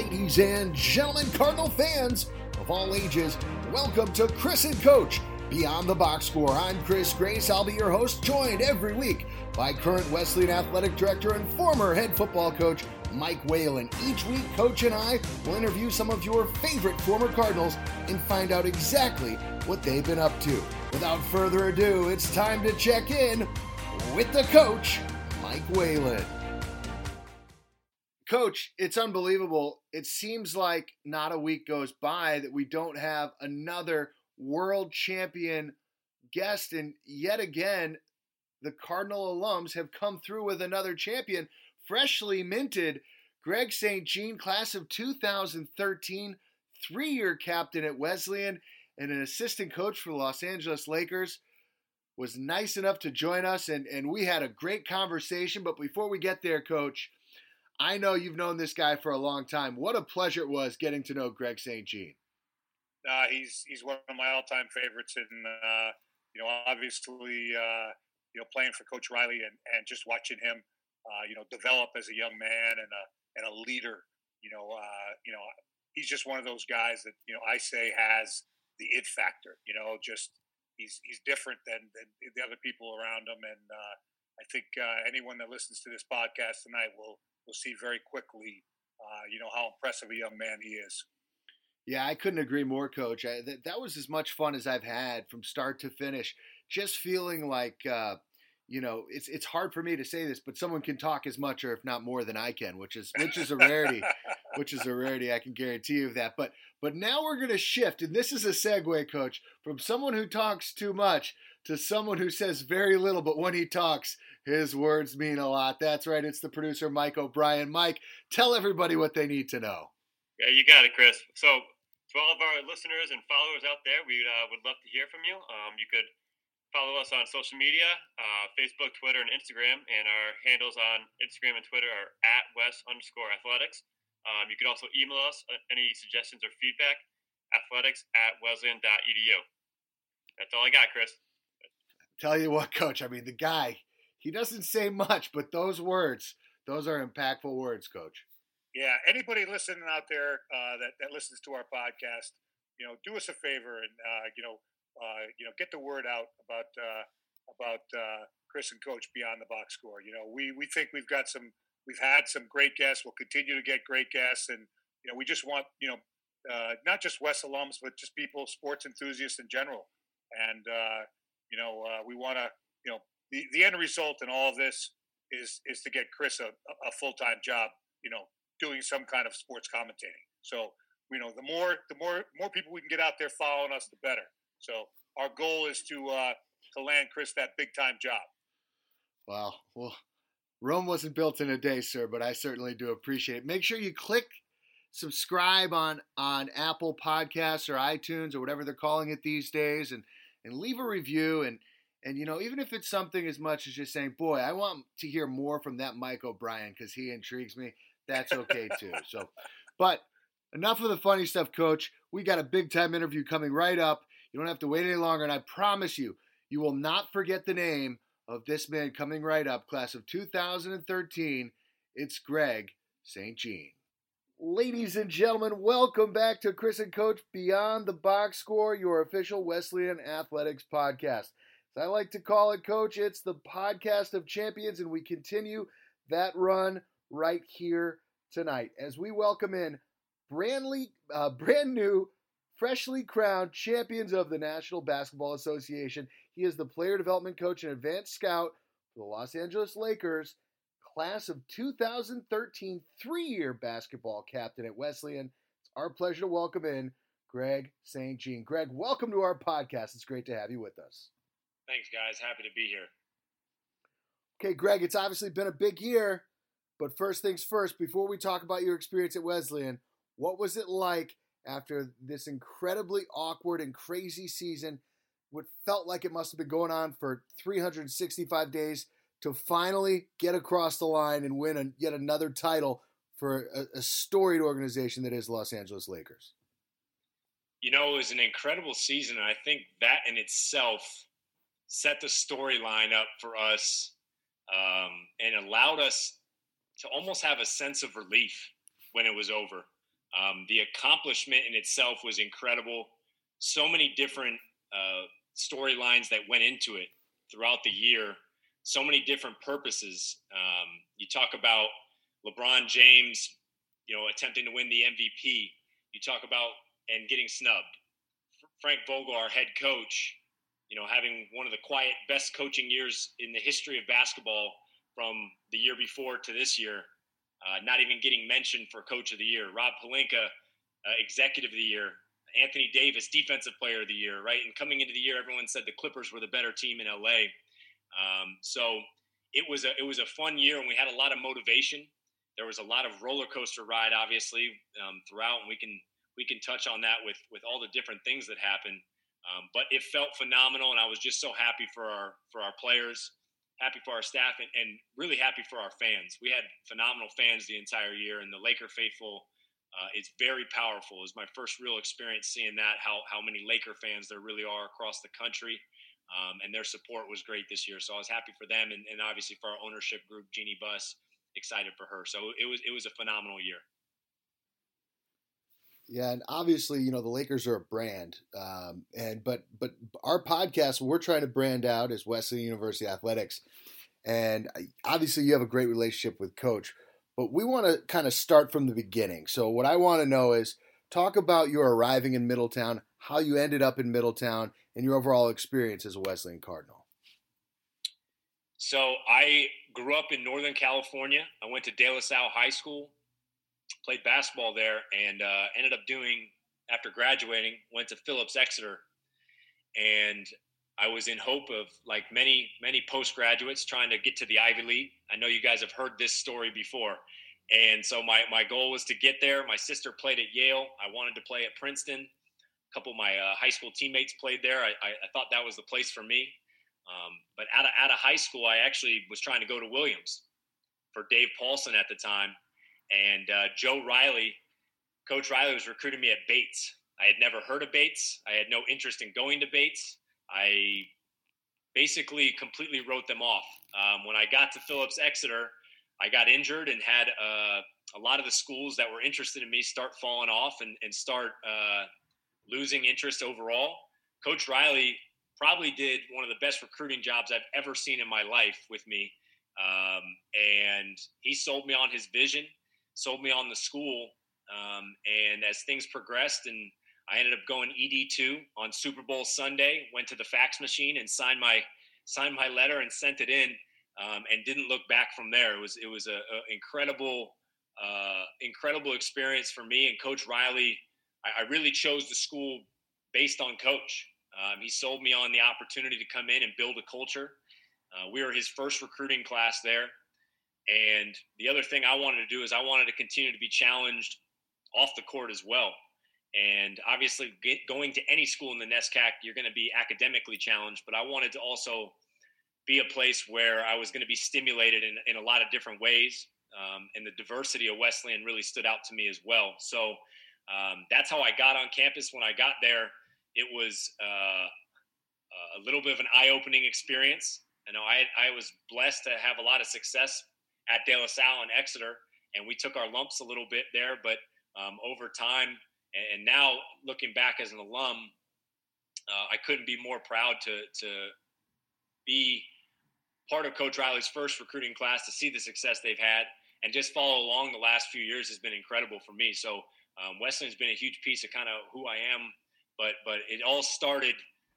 Ladies and gentlemen, Cardinal fans of all ages, welcome to Chris and Coach Beyond the Box Score. I'm Chris Grace. I'll be your host, joined every week by current Wesleyan Athletic Director and former head football coach Mike Whalen. Each week, Coach and I will interview some of your favorite former Cardinals and find out exactly what they've been up to. Without further ado, it's time to check in with the coach, Mike Whalen. Coach, it's unbelievable. It seems like not a week goes by that we don't have another world champion guest. And yet again, the Cardinal alums have come through with another champion, freshly minted Greg St. Jean, class of 2013, three year captain at Wesleyan, and an assistant coach for the Los Angeles Lakers. Was nice enough to join us, and, and we had a great conversation. But before we get there, Coach, I know you've known this guy for a long time. What a pleasure it was getting to know Greg St. Jean. Uh, he's he's one of my all-time favorites, and uh, you know, obviously, uh, you know, playing for Coach Riley and, and just watching him, uh, you know, develop as a young man and a and a leader. You know, uh, you know, he's just one of those guys that you know I say has the it factor. You know, just he's he's different than, than the other people around him, and uh, I think anyone that listens to this podcast tonight will will see very quickly, uh, you know, how impressive a young man he is. Yeah, I couldn't agree more, Coach. I, that, that was as much fun as I've had from start to finish. Just feeling like, uh, you know, it's it's hard for me to say this, but someone can talk as much or if not more than I can, which is which is a rarity, which is a rarity. I can guarantee you that. But but now we're going to shift, and this is a segue, Coach, from someone who talks too much to someone who says very little, but when he talks, his words mean a lot. That's right. It's the producer, Mike O'Brien. Mike, tell everybody what they need to know. Yeah, you got it, Chris. So, to all of our listeners and followers out there, we uh, would love to hear from you. Um, you could follow us on social media uh, Facebook, Twitter, and Instagram. And our handles on Instagram and Twitter are at West underscore athletics. Um, you can also email us uh, any suggestions or feedback athletics at wesleyan.edu. That's all I got, Chris. Tell you what, coach, I mean, the guy, he doesn't say much, but those words, those are impactful words, coach. Yeah, anybody listening out there uh, that, that listens to our podcast, you know, do us a favor and, uh, you know, you know, get the word out about uh, about uh, Chris and Coach beyond the box score. You know, we we think we've got some, we've had some great guests. We'll continue to get great guests, and you know, we just want you know, uh, not just Wes alums, but just people, sports enthusiasts in general. And you know, uh, we want to, you know, the, the end result in all of this is is to get Chris a, a full time job, you know, doing some kind of sports commentating. So, you know, the more the more more people we can get out there following us, the better. So, our goal is to uh, to land Chris that big time job. Wow. Well, Rome wasn't built in a day, sir, but I certainly do appreciate it. Make sure you click subscribe on on Apple Podcasts or iTunes or whatever they're calling it these days, and and leave a review and and you know even if it's something as much as just saying boy i want to hear more from that mike o'brien because he intrigues me that's okay too so but enough of the funny stuff coach we got a big time interview coming right up you don't have to wait any longer and i promise you you will not forget the name of this man coming right up class of 2013 it's greg st. Jean. Ladies and gentlemen, welcome back to Chris and Coach Beyond the Box Score, your official Wesleyan Athletics podcast. As I like to call it, Coach, it's the podcast of champions, and we continue that run right here tonight. As we welcome in brandly, uh, brand new, freshly crowned champions of the National Basketball Association. He is the player development coach and advanced scout for the Los Angeles Lakers class of 2013 three year basketball captain at Wesleyan. It's our pleasure to welcome in Greg St. Jean. Greg, welcome to our podcast. It's great to have you with us. Thanks, guys. Happy to be here. Okay, Greg, it's obviously been a big year, but first things first, before we talk about your experience at Wesleyan, what was it like after this incredibly awkward and crazy season? What felt like it must have been going on for 365 days to finally get across the line and win a, yet another title for a, a storied organization that is Los Angeles Lakers? You know, it was an incredible season, and I think that in itself set the storyline up for us um, and allowed us to almost have a sense of relief when it was over. Um, the accomplishment in itself was incredible. So many different uh, storylines that went into it throughout the year. So many different purposes. Um, you talk about LeBron James, you know, attempting to win the MVP. You talk about and getting snubbed. Frank Vogel, our head coach, you know, having one of the quiet best coaching years in the history of basketball from the year before to this year, uh, not even getting mentioned for coach of the year. Rob Pelinka, uh, executive of the year. Anthony Davis, defensive player of the year, right? And coming into the year, everyone said the Clippers were the better team in LA. Um, so it was a it was a fun year, and we had a lot of motivation. There was a lot of roller coaster ride, obviously, um, throughout, and we can we can touch on that with with all the different things that happened. Um, but it felt phenomenal, and I was just so happy for our for our players happy for our staff, and, and really happy for our fans. We had phenomenal fans the entire year, and the Laker faithful uh, is very powerful. It was my first real experience seeing that how how many Laker fans there really are across the country. Um, and their support was great this year, so I was happy for them, and, and obviously for our ownership group, Jeannie Buss, excited for her. So it was it was a phenomenal year. Yeah, and obviously, you know, the Lakers are a brand, um, and but but our podcast we're trying to brand out as Wesleyan University Athletics, and obviously you have a great relationship with Coach, but we want to kind of start from the beginning. So what I want to know is talk about your arriving in Middletown, how you ended up in Middletown, and your overall experience as a Wesleyan Cardinal. So I grew up in Northern California. I went to De La Salle High School played basketball there, and uh, ended up doing after graduating went to Phillips Exeter, and I was in hope of like many many postgraduates trying to get to the Ivy League. I know you guys have heard this story before. And so my, my goal was to get there. My sister played at Yale. I wanted to play at Princeton. A couple of my uh, high school teammates played there. I, I, I, thought that was the place for me. Um, but out of, out of high school, I actually was trying to go to Williams for Dave Paulsen at the time. And uh, Joe Riley, Coach Riley was recruiting me at Bates. I had never heard of Bates. I had no interest in going to Bates. I basically completely wrote them off. Um, when I got to Phillips Exeter, I got injured and had uh, a lot of the schools that were interested in me start falling off and, and start uh, losing interest overall. Coach Riley probably did one of the best recruiting jobs I've ever seen in my life with me. Um, and he sold me on his vision sold me on the school. Um, and as things progressed, and I ended up going ED2 on Super Bowl Sunday, went to the fax machine and signed my signed my letter and sent it in, um, and didn't look back from there. It was it was a, incredible uh, incredible experience for me and Coach Riley. I, I really chose the school based on Coach. Um, he sold me on the opportunity to come in and build a culture. Uh, we were his first recruiting class there. And the other thing I wanted to do is I wanted to continue to be challenged off the court as well. And obviously, get, going to any school in the NESCAC, you're going to be academically challenged, but I wanted to also be a place where I was going to be stimulated in, in a lot of different ways. Um, and the diversity of Wesleyan really stood out to me as well. So um, that's how I got on campus. When I got there, it was uh, a little bit of an eye opening experience. I know I, I was blessed to have a lot of success at De La Salle and Exeter, and we took our lumps a little bit there. But um, over time, and now looking back as an alum, uh, I couldn't be more proud to to be part of Coach Riley's first recruiting class to see the success they've had and just follow along the last few years has been incredible for me. So um, Wesleyan's been a huge piece of kind of who I am, but but it all started,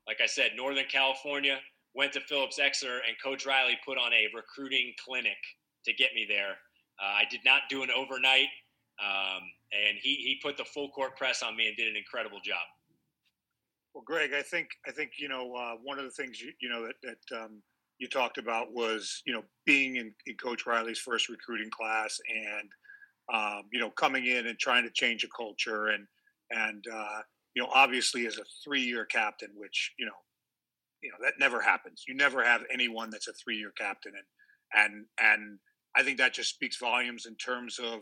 like I said, Northern California. Went to Phillips Exeter, and Coach Riley put on a recruiting clinic to get me there. Uh, I did not do an overnight, um, and he he put the full court press on me and did an incredible job. Well, Greg, I think I think you know uh, one of the things you, you know that, that um, you talked about was you know being in, in Coach Riley's first recruiting class and um, you know coming in and trying to change a culture and and uh, you know obviously as a three-year captain, which you know you know that never happens. You never have anyone that's a three-year captain and and and I think that just speaks volumes in terms of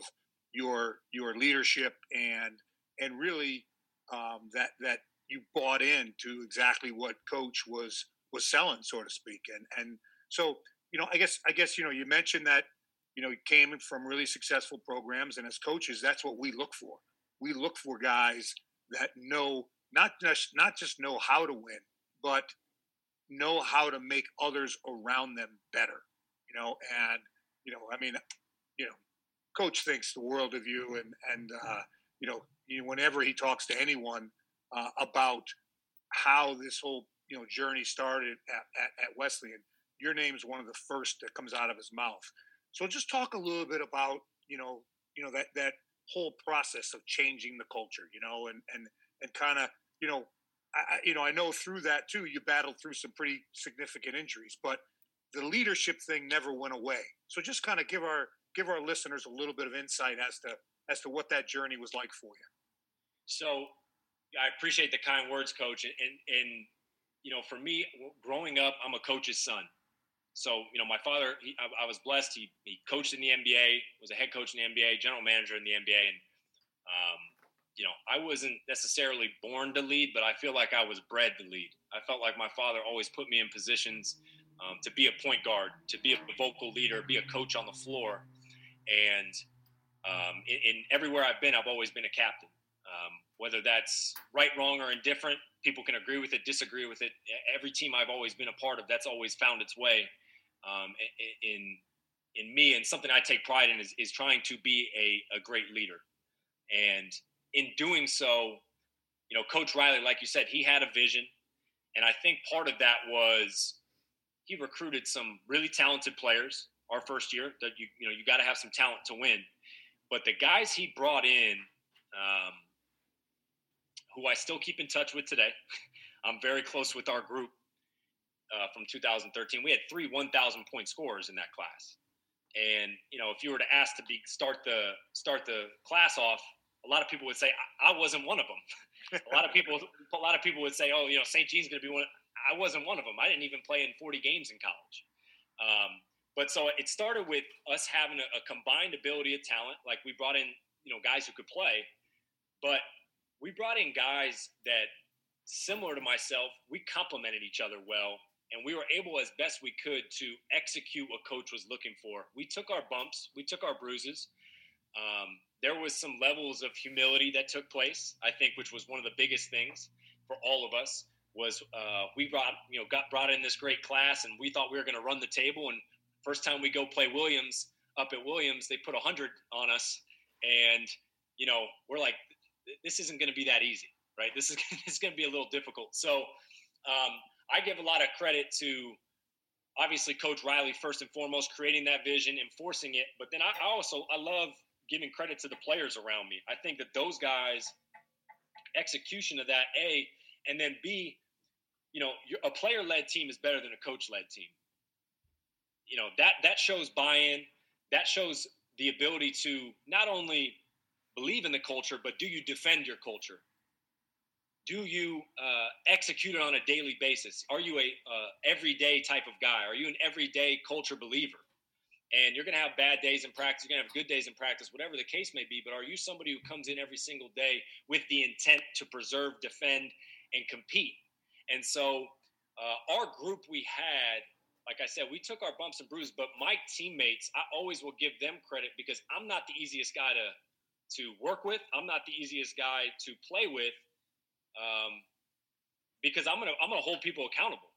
your your leadership and and really um, that that you bought in to exactly what coach was was selling so to speak and and so you know I guess I guess you know you mentioned that you know you came from really successful programs and as coaches that's what we look for we look for guys that know not just not just know how to win, but know how to make others around them better. You know, and you know, I mean, you know, coach thinks the world of you, and and uh, you know, whenever he talks to anyone uh, about how this whole you know journey started at, at, at Wesleyan, your name's one of the first that comes out of his mouth. So just talk a little bit about you know you know that that whole process of changing the culture, you know, and and and kind of you know I, you know, I know through that too, you battled through some pretty significant injuries, but the leadership thing never went away. So just kind of give our give our listeners a little bit of insight as to as to what that journey was like for you. So I appreciate the kind words, coach. And, and, you know, for me, growing up, I'm a coach's son. So, you know, my father, he, I, I, was blessed. He, he coached in the NBA, was a head coach in the NBA, general manager in the NBA. And, um, you know, I wasn't necessarily born to lead, but I feel like I was bred to lead. I felt like my father always put me in positions um, to be a point guard, to be a vocal leader, be a coach on the floor. And um, in, in, everywhere I've been, I've always been a captain. Um, whether that's right, wrong, or indifferent, people can agree with it, disagree with it. Every team I've always been a part of, that's always found its way um, in in me. And something I take pride in is, is trying to be a, a great leader. And in doing so, you know, Coach Riley, like you said, he had a vision. And I think part of that was he recruited some really talented players our first year that you, you know, you got to have some talent to win. But the guys he brought in, um, who I still keep in touch with today, I'm very close with our group uh, from 2013. We had three 1,000 point scorers in that class. And you know, if you were to ask to be start the start the class off a lot of people would say I, I wasn't one of them. a lot of people, a lot of people would say, "Oh, you know, St. Jean's going to be one." I wasn't one of them. I didn't even play in 40 games in college. Um, but so it started with us having a, a, combined ability of talent. Like we brought in, you know, guys who could play, but we brought in guys that, similar to myself, we complemented each other well, and we were able, as best we could, to execute what coach was looking for. We took our bumps, we took our bruises. Um, there was some levels of humility that took place, I think, which was one of the biggest things for all of us. Was uh, we brought you know got brought in this great class, and we thought we were going to run the table. And first time we go play Williams up at Williams, they put a hundred on us, and you know we're like, this isn't going to be that easy, right? This is it's going to be a little difficult. So um, I give a lot of credit to obviously Coach Riley first and foremost, creating that vision, enforcing it. But then I also I love giving credit to the players around me. I think that those guys execution of that a and then b you know a player led team is better than a coach led team you know that that shows buy-in that shows the ability to not only believe in the culture but do you defend your culture do you uh, execute it on a daily basis are you a uh, everyday type of guy are you an everyday culture believer and you're going to have bad days in practice. You're going to have good days in practice, whatever the case may be. But are you somebody who comes in every single day with the intent to preserve, defend, and compete? And so, uh, our group we had, like I said, we took our bumps and bruises. But my teammates, I always will give them credit because I'm not the easiest guy to to work with. I'm not the easiest guy to play with, um, because I'm gonna I'm gonna hold people accountable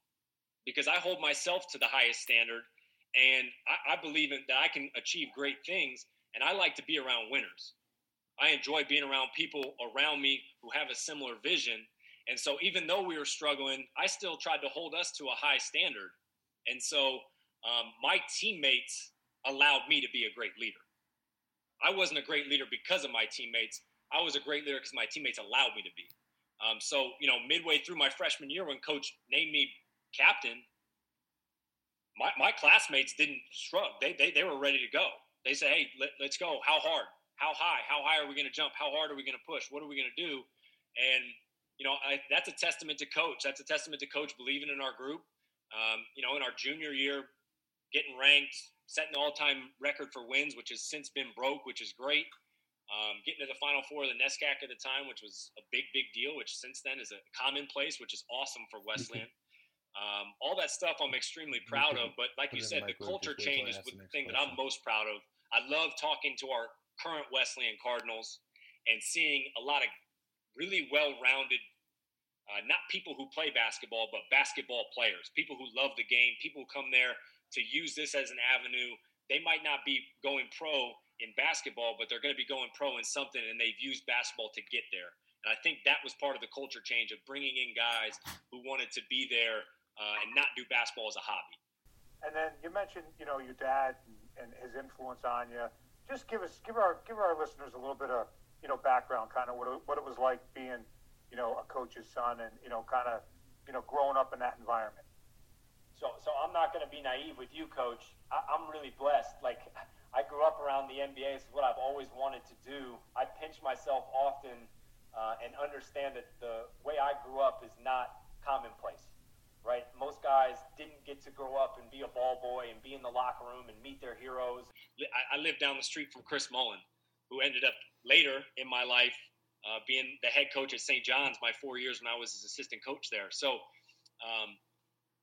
because I hold myself to the highest standard and I, I believe in, that I can achieve great things, and I like to be around winners. I enjoy being around people around me who have a similar vision. And so, even though we were struggling, I still tried to hold us to a high standard. And so, um, my teammates allowed me to be a great leader. I wasn't a great leader because of my teammates. I was a great leader because my teammates allowed me to be. Um, so, you know, midway through my freshman year, when coach named me captain, my, my classmates didn't shrug. They, they, they were ready to go. They said, hey, let, let's go. How hard? How high? How high are we going to jump? How hard are we going to push? What are we going to do? And, you know, I, that's a testament to coach. That's a testament to coach believing in our group. Um, you know, in our junior year, getting ranked, setting the all-time record for wins, which has since been broke, which is great. Um, getting to the Final Four of the NESCAC at the time, which was a big, big deal, which since then is a commonplace, which is awesome for Wesleyan. Um, all that stuff I'm extremely proud of. But like you said, the culture change is the thing that I'm most proud of. I love talking to our current Wesleyan Cardinals and seeing a lot of really well-rounded, uh, not people who play basketball, but basketball players, people who love the game, people who come there to use this as an avenue. They might not be going pro in basketball, but they're going to be going pro in something, and they've used basketball to get there. And I think that was part of the culture change of bringing in guys who wanted to be there uh, and not do basketball as a hobby. And then you mentioned, you know, your dad and, his influence on you. Just give us, give our, give our listeners a little bit of you know, background, kind of what it, what it was like being, you know, a coach's son and, you know, kind of, you know, growing up in that environment. So, so I'm not going to be naive with you, coach. I, I'm really blessed. Like, I grew up around the NBA. This is what I've always wanted to do. I pinch myself often uh, and understand that the way I grew up is not commonplace, right? Most guys didn't get to grow up and be a ball boy and be in the locker room and meet their heroes. I, I live down the street from Chris Mullin, who ended up later in my life uh, being the head coach at St. John's my four years when I was his assistant coach there. So, um,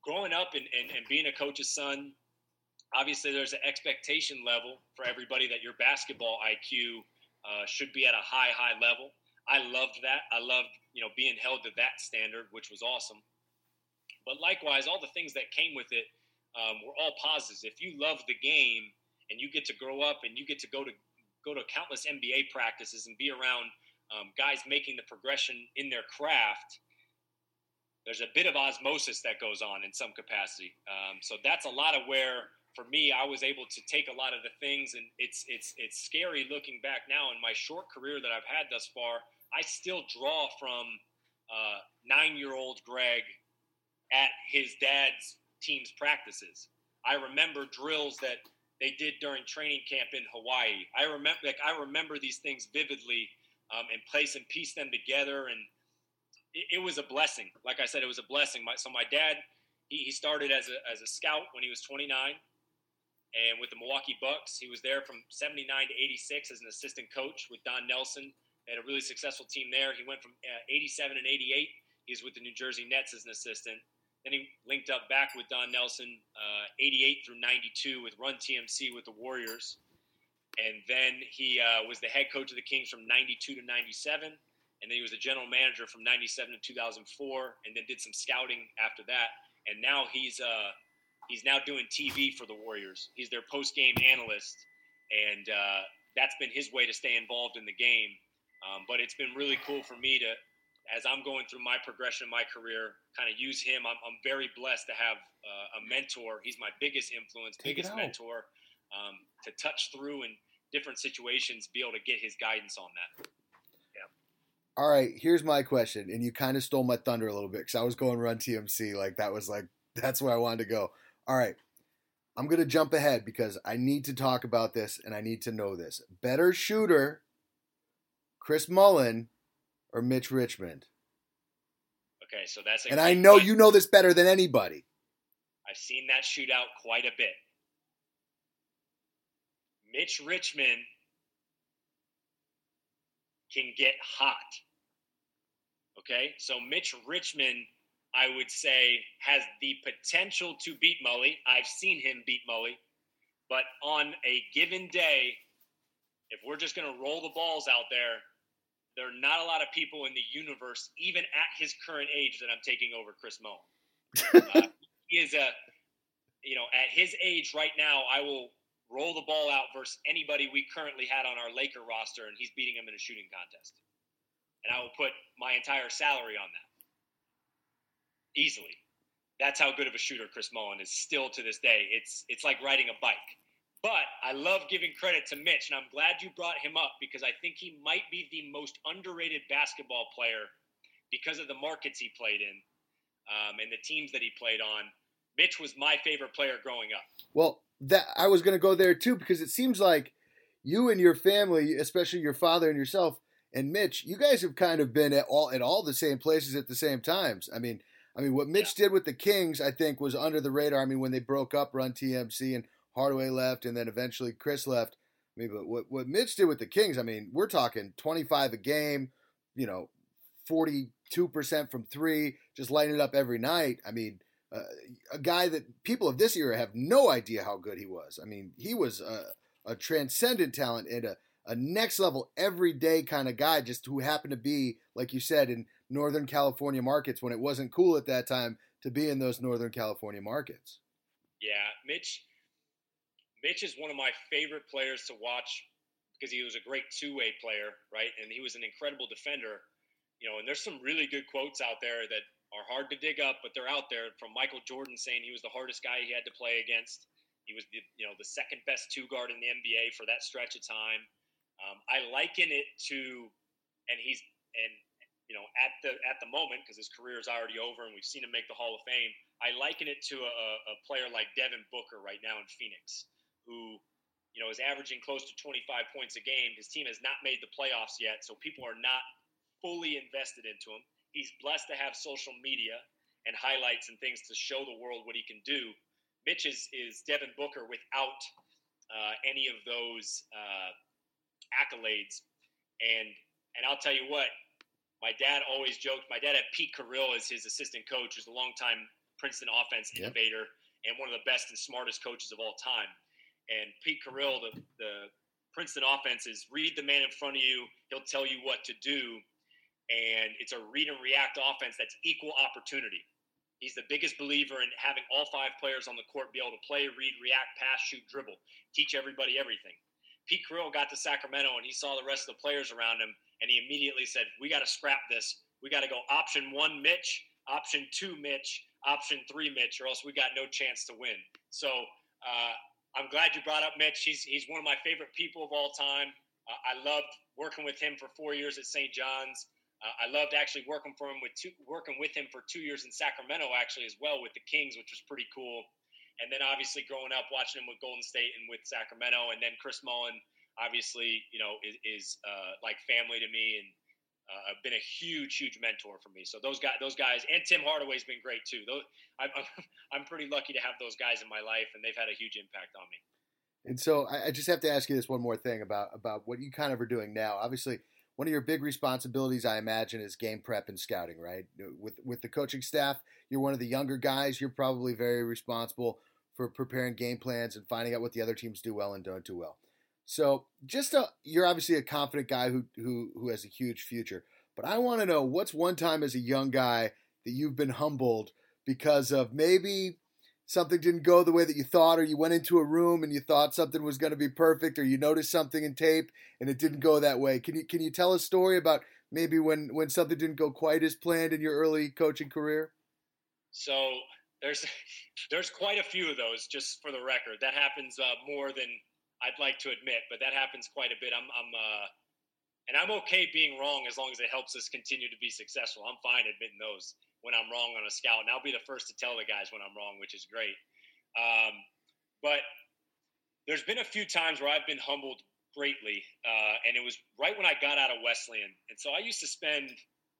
growing up and, and, and, being a coach's son, obviously there's an expectation level for everybody that your basketball IQ uh, should be at a high, high level. I loved that. I loved, you know, being held to that standard, which was awesome. But likewise, all the things that came with it um, were all positives. If you love the game and you get to grow up and you get to go to go to countless NBA practices and be around um, guys making the progression in their craft, there's a bit of osmosis that goes on in some capacity. Um, so that's a lot of where, for me, I was able to take a lot of the things, and it's it's it's scary looking back now in my short career that I've had thus far. I still draw from uh, nine-year-old Greg at his dad's team's practices. I remember drills that they did during training camp in Hawaii. I remember, like, I remember these things vividly, um, and place and piece them together, and it, it, was a blessing. Like I said, it was a blessing. My, so my dad, he, he started as a as a scout when he was 29, and with the Milwaukee Bucks, he was there from 79 to 86 as an assistant coach with Don Nelson. They had a really successful team there. He went from uh, 87 and 88. He's with the New Jersey Nets as an assistant. Then he linked up back with Don Nelson, uh, 88 through 92 with Run TMC with the Warriors. And then he uh, was the head coach of the Kings from 92 to 97. And then he was the general manager from 97 to 2004, and then did some scouting after that. And now he's uh, he's now doing TV for the Warriors. He's their post game analyst, and uh, that's been his way to stay involved in the game. Um, but it's been really cool for me to as I'm going through my progression in my career, kind of use him. I'm, I'm very blessed to have uh, a mentor. He's my biggest influence, Take biggest mentor um, to touch through in different situations, be able to get his guidance on that. Yeah. All right, here's my question, and you kind of stole my thunder a little bit because I was going run TMC, like that was like that's where I wanted to go. All right, I'm gonna jump ahead because I need to talk about this and I need to know this. Better shooter, Chris Mullin or Mitch Richmond? Okay, so that's and I know you know this better than anybody. I've seen that shootout quite a bit. Mitch Richmond can get hot. Okay, so Mitch Richmond, I would say, has the potential to beat Mully. I've seen him beat Mully, but on a given day, if we're just going to roll the balls out there, there are not a lot of people in the universe, even at his current age, that I'm taking over Chris Mo. uh, he is a, you know, at his age right now, I will roll the ball out versus anybody we currently had on our Laker roster, and he's beating him in a shooting contest. And I will put my entire salary on that easily. That's how good of a shooter Chris Mullin is still to this day. It's it's like riding a bike. But I love giving credit to Mitch, and I'm glad you brought him up because I think he might be the most underrated basketball player because of the markets he played in um, and the teams that he played on. Mitch was my favorite player growing up. Well, that I was going to go there too because it seems like you and your family, especially your father and yourself and Mitch, you guys have kind of been at all at all the same places at the same times. I mean, I mean, what Mitch yeah. did with the Kings, I think, was under the radar. I mean, when they broke up Run TMC and Hardaway left, and then eventually Chris left. I mean, but what, what Mitch did with the Kings, I mean, we're talking 25 a game, you know, 42% from three, just lighting it up every night. I mean, uh, a guy that people of this era have no idea how good he was. I mean, he was a, a transcendent talent and a, a next level, everyday kind of guy, just who happened to be, like you said, in Northern California markets when it wasn't cool at that time to be in those Northern California markets. Yeah, Mitch. Mitch is one of my favorite players to watch because he was a great two-way player, right? And he was an incredible defender. You know, and there's some really good quotes out there that are hard to dig up, but they're out there from Michael Jordan saying he was the hardest guy he had to play against. He was the you know the second best two guard in the NBA for that stretch of time. Um, I liken it to, and he's and you know at the at the moment because his career is already over and we've seen him make the Hall of Fame. I liken it to a, a player like Devin Booker right now in Phoenix, who you know, is averaging close to 25 points a game. His team has not made the playoffs yet, so people are not fully invested into him. He's blessed to have social media and highlights and things to show the world what he can do. Mitch is, is Devin Booker without uh, any of those uh, accolades. And and I'll tell you what, my dad always joked. My dad had Pete Carril as his assistant coach, who's a longtime Princeton offense yep. innovator and one of the best and smartest coaches of all time. And Pete Carril, the, the Princeton offense is read the man in front of you. He'll tell you what to do. And it's a read and react offense that's equal opportunity. He's the biggest believer in having all five players on the court be able to play, read, react, pass, shoot, dribble, teach everybody everything. Pete Carril got to Sacramento and he saw the rest of the players around him and he immediately said, We got to scrap this. We got to go option one, Mitch, option two, Mitch, option three, Mitch, or else we got no chance to win. So uh, I'm glad you brought up Mitch. He's he's one of my favorite people of all time. Uh, I loved working with him for four years at St. John's. Uh, I loved actually working for him with two, working with him for two years in Sacramento actually as well with the Kings, which was pretty cool. And then obviously growing up watching him with Golden State and with Sacramento, and then Chris Mullin, obviously you know is, is uh, like family to me and uh, been a huge, huge mentor for me. So those guys, those guys, and Tim Hardaway's been great too. Those, I'm, I'm pretty lucky to have those guys in my life, and they've had a huge impact on me. And so I just have to ask you this one more thing about about what you kind of are doing now. Obviously, one of your big responsibilities, I imagine, is game prep and scouting. Right with with the coaching staff, you're one of the younger guys. You're probably very responsible for preparing game plans and finding out what the other teams do well and don't do well. So just a, you're obviously a confident guy who who who has a huge future. But I want to know what's one time as a young guy that you've been humbled because of maybe something didn't go the way that you thought, or you went into a room and you thought something was going to be perfect, or you noticed something in tape and it didn't go that way. Can you can you tell a story about maybe when when something didn't go quite as planned in your early coaching career? So there's there's quite a few of those. Just for the record, that happens uh, more than I'd like to admit, but that happens quite a bit. I'm, I'm, uh, and I'm okay being wrong as long as it helps us continue to be successful. I'm fine admitting those when I'm wrong on a scout, and I'll be the first to tell the guys when I'm wrong, which is great. Um, but there's been a few times where I've been humbled greatly, uh, and it was right when I got out of Wesleyan, and so I used to spend.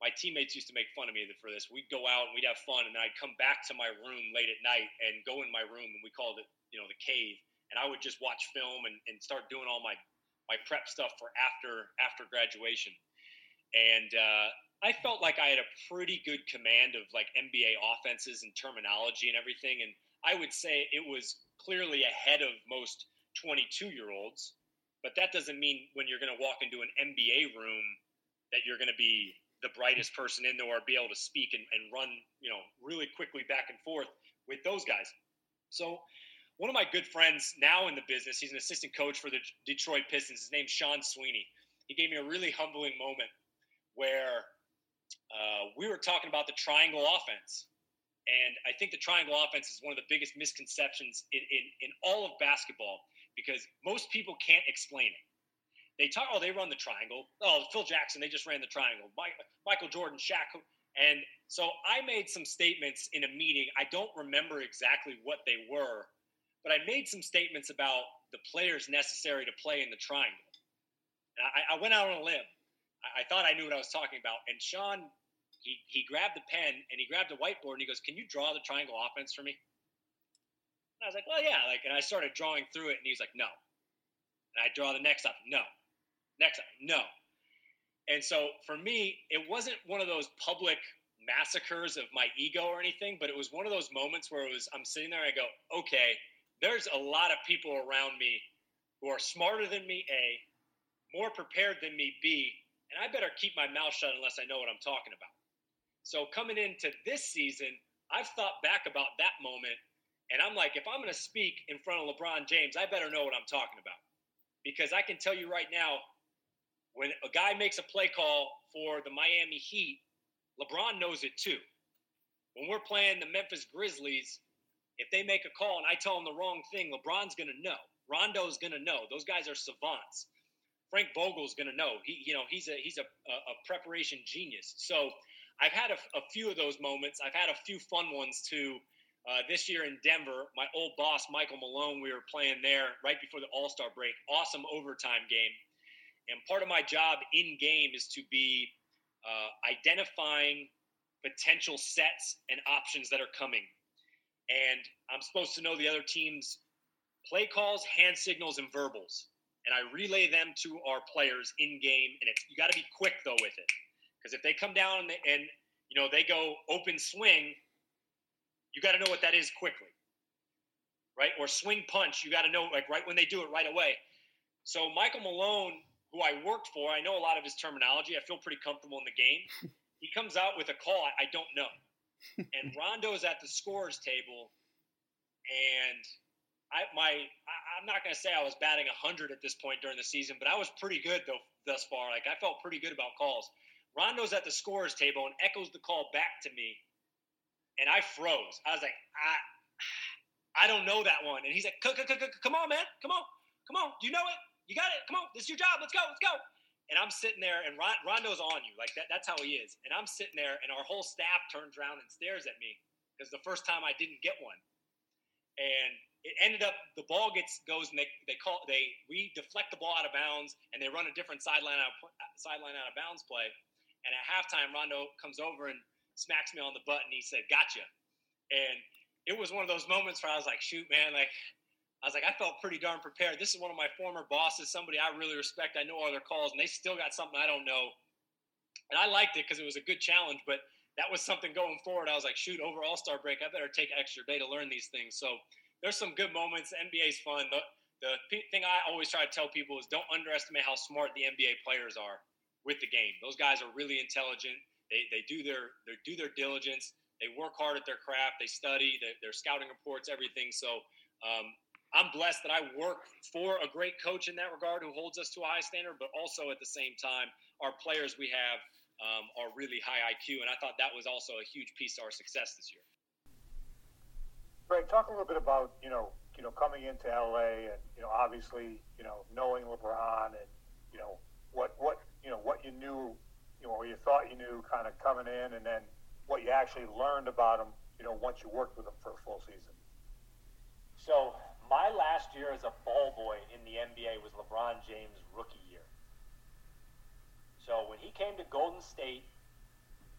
My teammates used to make fun of me for this. We'd go out and we'd have fun, and I'd come back to my room late at night and go in my room, and we called it, you know, the cave and I would just watch film and, and start doing all my my prep stuff for after after graduation. And uh, I felt like I had a pretty good command of like NBA offenses and terminology and everything. And I would say it was clearly ahead of most 22 year olds. But that doesn't mean when you're going to walk into an NBA room that you're going to be the brightest person in there or be able to speak and, and run, you know, really quickly back and forth with those guys. So one of my good friends now in the business, he's an assistant coach for the Detroit Pistons. His name's Sean Sweeney. He gave me a really humbling moment where uh, we were talking about the triangle offense. And I think the triangle offense is one of the biggest misconceptions in, in, in all of basketball because most people can't explain it. They talk, oh, they run the triangle. Oh, Phil Jackson, they just ran the triangle. Michael Jordan, Shaq. And so I made some statements in a meeting. I don't remember exactly what they were, but I made some statements about the players necessary to play in the triangle. And I, I went out on a limb. I, I, thought I knew what I was talking about. And Sean, he, he grabbed the pen and he grabbed a whiteboard and he goes, Can you draw the triangle offense for me? And I was like, Well, yeah. Like, and I started drawing through it and he's like, No. And I draw the next up, no. Next up, no. And so for me, it wasn't one of those public massacres of my ego or anything, but it was one of those moments where it was I'm sitting there and I go, okay, there's a lot of people around me who are smarter than me, A, more prepared than me, B, and I better keep my mouth shut unless I know what I'm talking about. So coming into this season, I've thought back about that moment, and I'm like, if I'm going to speak in front of LeBron James, I better know what I'm talking about. Because I can tell you right now, when a guy makes a play call for the Miami Heat, LeBron knows it too. When we're playing the Memphis Grizzlies, if they make a call and I tell them the wrong thing, LeBron's going to know. Rondo's going to know. Those guys are savants. Frank Vogel's going to know. He, you know, he's a he's a, a preparation genius. So I've had a, a, few of those moments. I've had a few fun ones too. Uh, this year in Denver, my old boss Michael Malone, we were playing there right before the All Star break. Awesome overtime game. And part of my job in game is to be uh, identifying potential sets and options that are coming. And I'm supposed to know the other team's play calls, hand signals, and verbals. And I relay them to our players in game. And it's, you got to be quick though with it, because if they come down and, and you know they go open swing, you got to know what that is quickly, right? Or swing punch, you got to know like right when they do it right away. So Michael Malone who I worked for, I know a lot of his terminology. I feel pretty comfortable in the game. he comes out with a call I, I don't know. And Rondo's at the scores table, and I my I, am not to say I was batting 100 at this point during the season, but I was pretty good though thus far. Like I felt pretty good about calls. Rondo's at the scores table and echoes the call back to me, and I froze. I was like, I I don't know that one, and he's like, come on, man, come on, come on, do you know it? You got it. Come on. This is your job. Let's go. Let's go. And I'm sitting there, and Rondo's on you. Like that, that's how he is. And I'm sitting there, and our whole staff turns around and stares at me because the first time I didn't get one. And it ended up the ball gets goes and they, they call they we deflect the ball out of bounds and they run a different sideline out uh, sideline out of bounds play. And at halftime, Rondo comes over and smacks me on the butt and he said, "Gotcha." And it was one of those moments where I was like, "Shoot, man! Like I was like, I felt pretty darn prepared. This is one of my former bosses, somebody I really respect. I know all their calls, and they still got something I don't know. And I liked it because it was a good challenge, but that was something going forward. I was like, shoot, over All Star break, I better take extra day to learn these things. So there's some good moments. NBA's fun. The, the thing I always try to tell people is don't underestimate how smart the NBA players are with the game. Those guys are really intelligent. They, they do their they do their diligence. They work hard at their craft. They study. Their scouting reports, everything. So um, I'm blessed that I work for a great coach in that regard who holds us to a high standard, but also at the same time, our players we have um, are really high IQ, and I thought that was also a huge piece to our success this year. Greg, talk a little bit about you know you know coming into LA and you know obviously you know knowing LeBron and you know what what you know what you knew you know or you thought you knew kind of coming in and then what you actually learned about him you know once you worked with him for a full season. So my last year as a ball boy in the NBA was LeBron James' rookie year. So when he came to Golden State,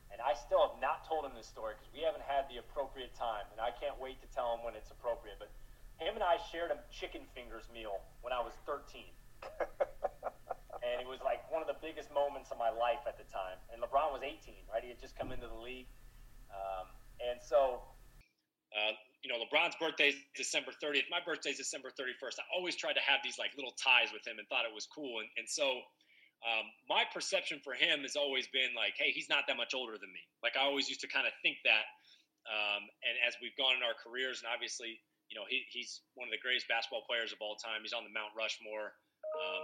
and I still have not told him this story because we haven't had the appropriate time, and I can't wait to tell him when it's appropriate. But him and I shared a chicken fingers meal when I was 13. and it was like one of the biggest moments of my life at the time. And LeBron was 18, right? He had just come into the league. Um, and so. Uh, you know, LeBron's birthday is December 30th. My birthday is December 31st. I always tried to have these like little ties with him and thought it was cool. And, and so um, my perception for him has always been like, hey, he's not that much older than me. Like I always used to kind of think that. Um, and as we've gone in our careers, and obviously, you know, he, he's one of the greatest basketball players of all time. He's on the Mount Rushmore. Um,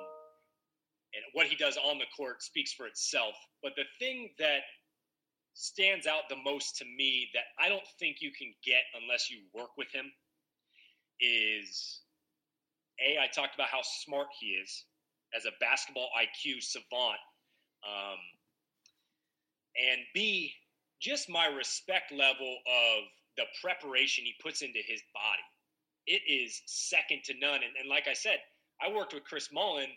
and what he does on the court speaks for itself. But the thing that stands out the most to me that I don't think you can get unless you work with him is a I talked about how smart he is as a basketball IQ savant, um, and b just my respect level of the preparation he puts into his body. It is second to none. And, and like I said, I worked with Chris Mullin,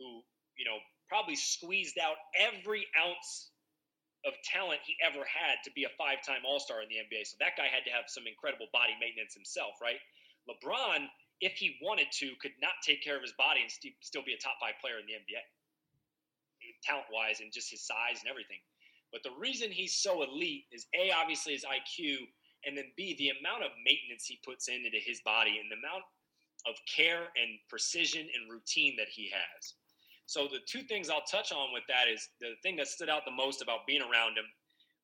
who you know probably squeezed out every ounce of talent he ever had to be a five time All Star in the NBA. So that guy had to have some incredible body maintenance himself, right? LeBron, if he wanted to, could not take care of his body and st- still be a top five player in the NBA, talent wise, and just his size and everything. But the reason he's so elite is A, obviously his IQ, and then B, the amount of maintenance he puts in into his body and the amount of care and precision and routine that he has. So the two things I'll touch on with that is the thing that stood out the most about being around him.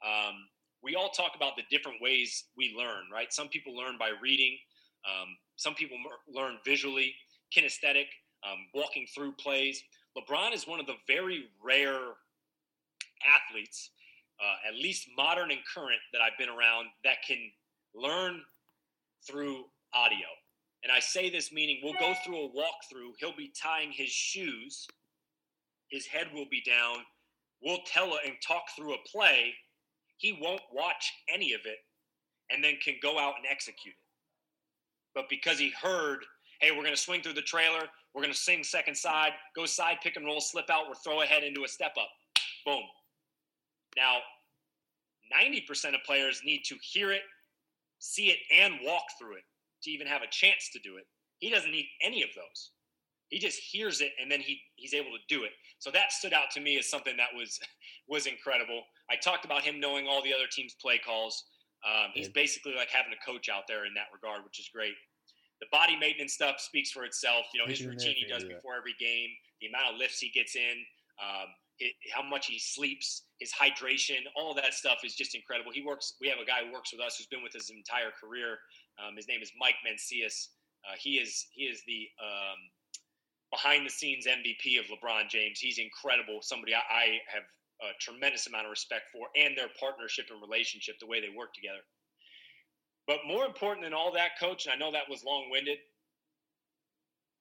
Um, we all talk about the different ways we learn, right? Some people learn by reading. Um, some people learn visually, kinesthetic, um, walking through plays. LeBron is one of the very rare athletes, uh, at least modern and current, that I've been around that can learn through audio. And I say this meaning we'll go through a walkthrough. He'll be tying his shoes. His head will be down. We'll tell and talk through a play. He won't watch any of it and then can go out and execute it. But because he heard, hey, we're going to swing through the trailer, we're going to sing second side, go side pick and roll, slip out, or throw ahead into a step up. Boom. Now, 90% of players need to hear it, see it, and walk through it to even have a chance to do it. He doesn't need any of those. He just hears it and then he he's able to do it. So that stood out to me as something that was was incredible. I talked about him knowing all the other teams' play calls. Um, he's basically like having a coach out there in that regard, which is great. The body maintenance stuff speaks for itself. You know, his routine he does before every game, the amount of lifts he gets in, um, it, how much he sleeps, his hydration, all that stuff is just incredible. He works. We have a guy who works with us who's been with us his entire career. Um, his name is Mike Mancias. Uh, he is he is the um, behind the scenes MVP of LeBron James. He's incredible. Somebody I, I have a tremendous amount of respect for, and their partnership and relationship, the way they work together. But more important than all that, coach, and I know that was long winded.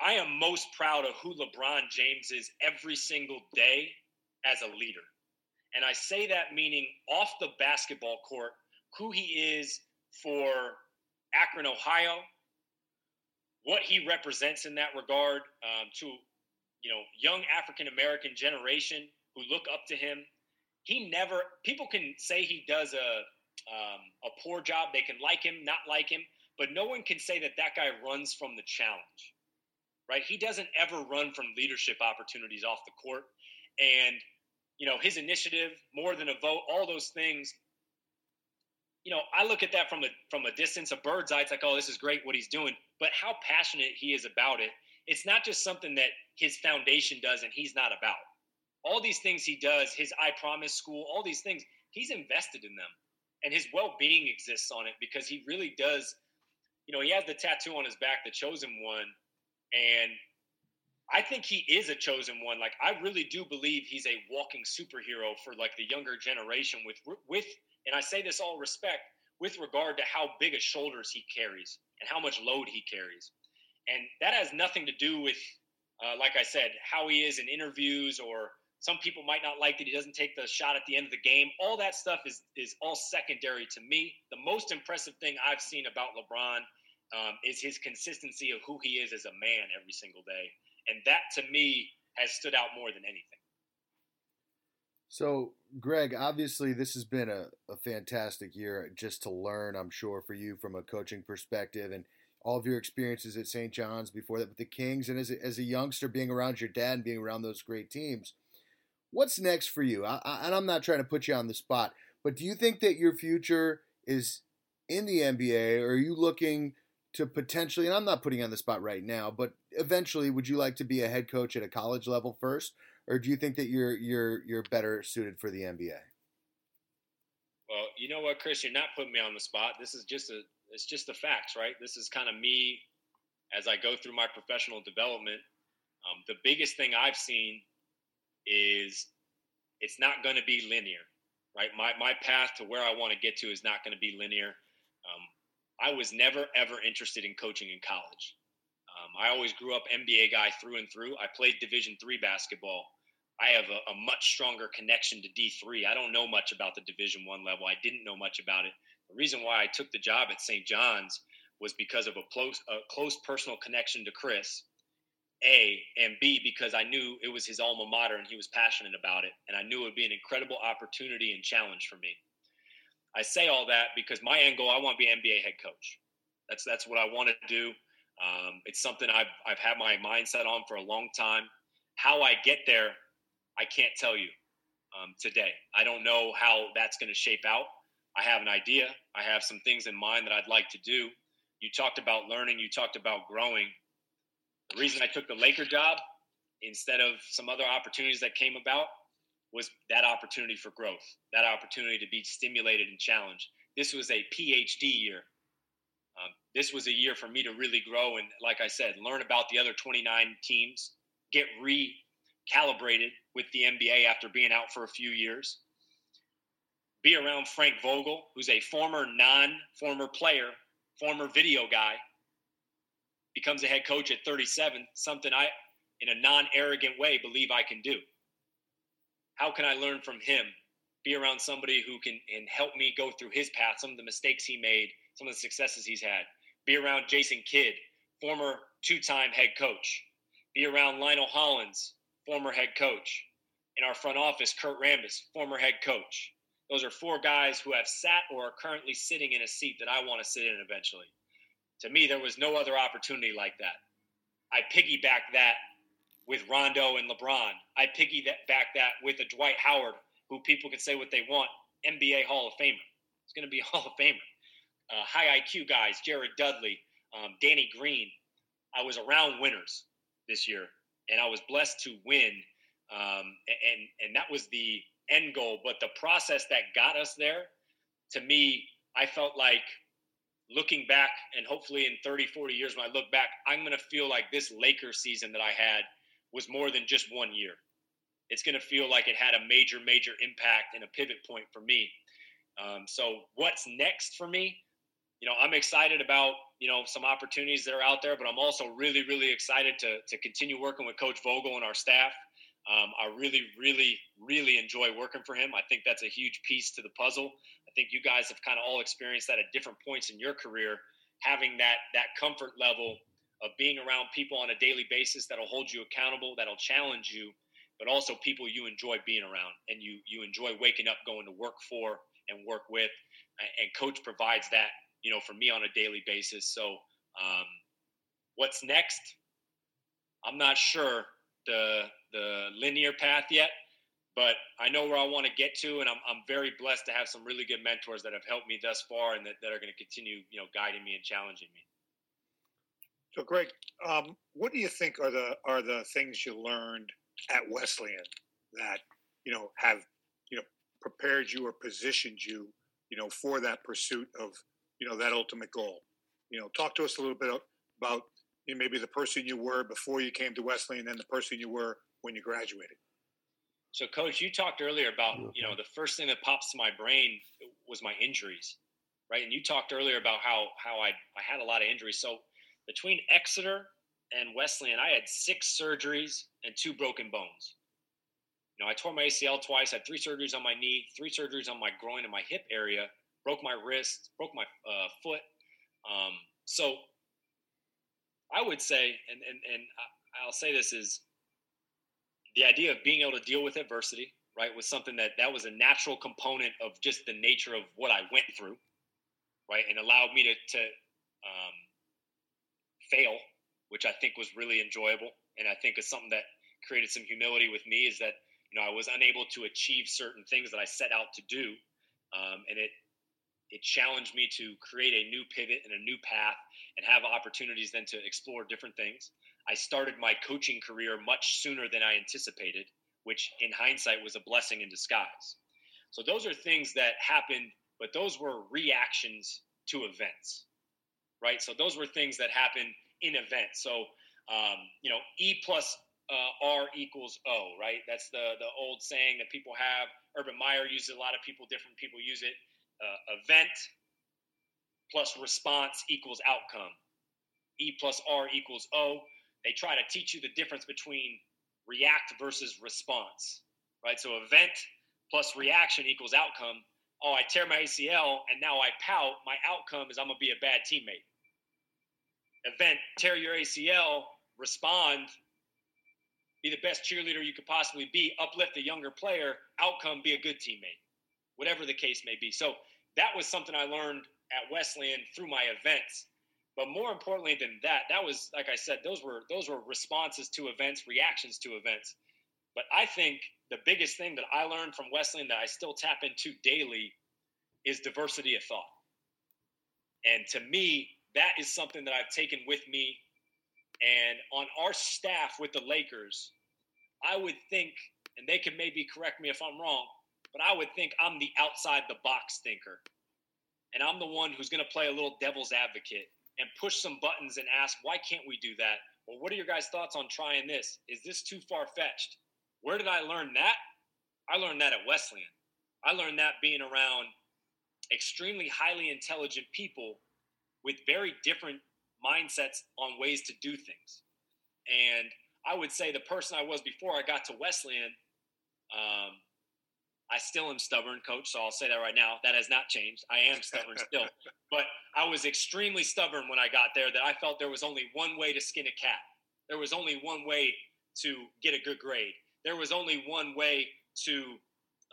I am most proud of who LeBron James is every single day as a leader. And I say that meaning off the basketball court, who he is for Akron, Ohio, what he represents in that regard um, to you know young African American generation who look up to him. He never people can say he does a um, a poor job. They can like him, not like him, but no one can say that that guy runs from the challenge, right? He doesn't ever run from leadership opportunities off the court, and you know his initiative, more than a vote, all those things you know, I look at that from a from a distance, a bird's eye. It's like, oh, this is great what he's doing, but how passionate he is about it. It's not just something that his foundation does and he's not about. All these things he does, his I Promise School, all these things, he's invested in them, and his well being exists on it because he really does. You know, he has the tattoo on his back, the chosen one, and I think he is a chosen one. Like I really do believe he's a walking superhero for like the younger generation with with and I say this all respect with regard to how big a shoulders he carries and how much load he carries. And that has nothing to do with, uh, like I said, how he is in interviews or some people might not like that he doesn't take the shot at the end of the game. All that stuff is is all secondary to me. The most impressive thing I've seen about LeBron um, is his consistency of who he is as a man every single day, and that to me has stood out more than anything. So, Greg, obviously, this has been a, a fantastic year uh, just to learn, I'm sure, for you from a coaching perspective and all of your experiences at St. John's before that with the Kings and as a, as a youngster being around your dad and being around those great teams. What's next for you? I, I, and I'm not trying to put you on the spot, but do you think that your future is in the NBA or are you looking to potentially, and I'm not putting on the spot right now, but eventually, would you like to be a head coach at a college level first? Or do you think that you're you're you're better suited for the NBA? Well, you know what, Chris, you're not putting me on the spot. This is just a it's just the facts, right? This is kind of me as I go through my professional development. Um, the biggest thing I've seen is it's not going to be linear, right? My my path to where I want to get to is not going to be linear. Um, I was never ever interested in coaching in college. Um, I always grew up NBA guy through and through. I played Division three basketball. I have a, a, much stronger connection to D three. I don't know much about the Division one level. I didn't know much about it. The reason why I took the job at St. John's was because of a close, a close personal connection to Chris. A and B because I knew it was his alma mater and he was passionate about it, and I knew it would be an incredible opportunity and challenge for me. I say all that because my end goal, I want to be NBA head coach. That's that's what I want to do. Um, it's something I've, I've had my mindset on for a long time. How I get there, I can't tell you um, today. I don't know how that's going to shape out. I have an idea. I have some things in mind that I'd like to do. You talked about learning, you talked about growing. The reason I took the Laker job instead of some other opportunities that came about was that opportunity for growth, that opportunity to be stimulated and challenged. This was a PhD year. Um, this was a year for me to really grow and, like I said, learn about the other 29 teams, get recalibrated with the NBA after being out for a few years, be around Frank Vogel, who's a former non former player, former video guy, becomes a head coach at 37, something I, in a non arrogant way, believe I can do. How can I learn from him? Be around somebody who can and help me go through his path, some of the mistakes he made, some of the successes he's had. Be around Jason Kidd, former two time head coach. Be around Lionel Hollins, former head coach. In our front office, Kurt Rambis, former head coach. Those are four guys who have sat or are currently sitting in a seat that I want to sit in eventually. To me, there was no other opportunity like that. I piggyback that with Rondo and LeBron. I piggyback that with a Dwight Howard, who people can say what they want, NBA Hall of Famer. It's going to be a Hall of Famer. Uh, high IQ guys, Jared Dudley, um, Danny Green. I was around winners this year, and I was blessed to win. Um, and and that was the end goal. But the process that got us there, to me, I felt like looking back and hopefully in 30, 40 years when I look back, I'm going to feel like this Laker season that I had was more than just one year. It's going to feel like it had a major, major impact and a pivot point for me. Um, so, what's next for me? You know, I'm excited about you know some opportunities that are out there, but I'm also really, really excited to to continue working with Coach Vogel and our staff. Um, I really, really, really enjoy working for him. I think that's a huge piece to the puzzle. I think you guys have kind of all experienced that at different points in your career, having that that comfort level of being around people on a daily basis that'll hold you accountable, that'll challenge you, but also people you enjoy being around and you you enjoy waking up, going to work for and work with. And coach provides that, you know, for me on a daily basis. So, um, what's next? I'm not sure the the linear path yet, but I know where I want to get to, and I'm I'm very blessed to have some really good mentors that have helped me thus far, and that, that are going to continue, you know, guiding me and challenging me. So, Greg, um, what do you think are the are the things you learned at Wesleyan that you know have you know prepared you or positioned you, you know, for that pursuit of you know that ultimate goal? You know, talk to us a little bit about you know, maybe the person you were before you came to Wesley, and then the person you were when you graduated. So, Coach, you talked earlier about you know the first thing that pops to my brain was my injuries, right? And you talked earlier about how how I I had a lot of injuries. So between Exeter and Wesleyan, I had six surgeries and two broken bones. You know, I tore my ACL twice, had three surgeries on my knee, three surgeries on my groin and my hip area, broke my wrist, broke my uh, foot. Um, so I would say, and and and I'll say this is the idea of being able to deal with adversity, right, was something that that was a natural component of just the nature of what I went through, right, and allowed me to to um, fail, which I think was really enjoyable, and I think is something that created some humility with me. Is that you know I was unable to achieve certain things that I set out to do, um, and it it challenged me to create a new pivot and a new path and have opportunities then to explore different things. I started my coaching career much sooner than I anticipated, which in hindsight was a blessing in disguise. So those are things that happened, but those were reactions to events, right? So those were things that happened in events. So, um, you know, E plus uh, R equals O, right? That's the, the old saying that people have. Urban Meyer uses it, a lot of people, different people use it. Uh, event plus response equals outcome. E plus R equals O they try to teach you the difference between react versus response, right? So event plus reaction equals outcome. Oh, I tear my ACL and now I pout. My outcome is I'm going to be a bad teammate. Event, tear your ACL, respond, be the best cheerleader you could possibly be, uplift a younger player, outcome, be a good teammate, whatever the case may be. So that was something I learned at Wesleyan through my events but more importantly than that, that was like I said, those were those were responses to events, reactions to events. But I think the biggest thing that I learned from Wesleyan that I still tap into daily is diversity of thought. And to me, that is something that I've taken with me. And on our staff with the Lakers, I would think, and they can maybe correct me if I'm wrong, but I would think I'm the outside the box thinker. And I'm the one who's going to play a little devil's advocate and push some buttons and ask, why can't we do that? Well, what are your guys' thoughts on trying this? Is this too far fetched? Where did I learn that? I learned that at Wesleyan. I learned that being around extremely highly intelligent people with very different mindsets on ways to do things. And I would say the person I was before I got to Wesleyan, um, I still am stubborn, coach. So I'll say that right now. That has not changed. I am stubborn still. But I was extremely stubborn when I got there that I felt there was only one way to skin a cat. There was only one way to get a good grade. There was only one way to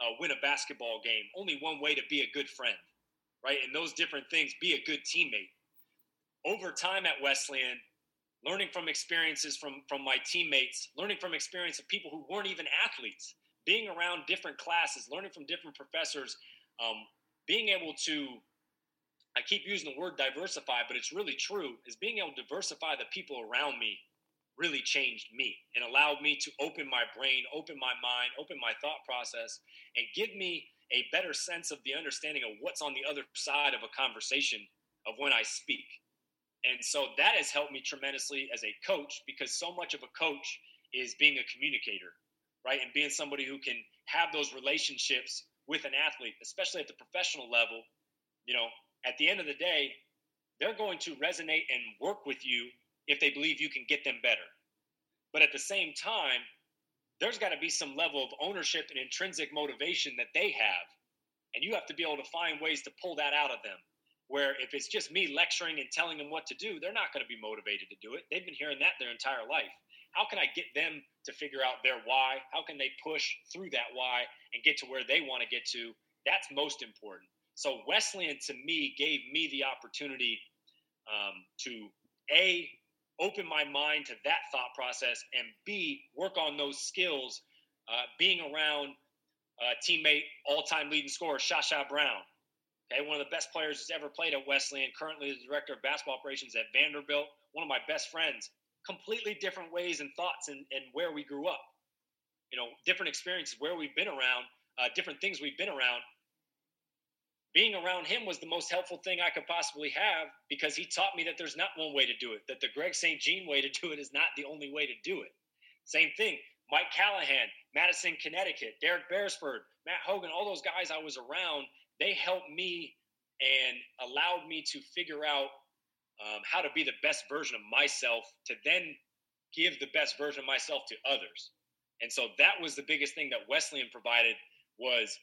uh, win a basketball game. Only one way to be a good friend, right? And those different things, be a good teammate. Over time at Wesleyan, learning from experiences from from my teammates, learning from experience of people who weren't even athletes, being around different classes, learning from different professors, um, being able to I keep using the word diversify, but it's really true, is being able to diversify the people around me really changed me and allowed me to open my brain, open my mind, open my thought process, and give me a better sense of the understanding of what's on the other side of a conversation of when I speak. And so that has helped me tremendously as a coach because so much of a coach is being a communicator, right? And being somebody who can have those relationships with an athlete, especially at the professional level. You know, at the end of the day, they're going to resonate and work with you if they believe you can get them better. But at the same time, there's got to be some level of ownership and intrinsic motivation that they have. And you have to be able to find ways to pull that out of them where if it's just me lecturing and telling them what to do, they're not going to be motivated to do it. They've been hearing that their entire life. How can I get them to figure out their why? How can they push through that why and get to where they want to get to? That's most important. So Wesleyan to me gave me the opportunity um, to a open my mind to that thought process and b work on those skills. Uh, being around uh, teammate all-time leading scorer Shasha Brown, Okay, one of the best players who's ever played at Wesleyan, currently the director of basketball operations at Vanderbilt, one of my best friends. Completely different ways and thoughts and, and where we grew up. You know, different experiences, where we've been around, uh, different things we've been around. Being around him was the most helpful thing I could possibly have because he taught me that there's not one way to do it, that the Greg St. Jean way to do it is not the only way to do it. Same thing, Mike Callahan, Madison, Connecticut, Derek Beresford, Matt Hogan, all those guys I was around they helped me and allowed me to figure out um, how to be the best version of myself to then give the best version of myself to others. And so that was the biggest thing that Wesleyan provided was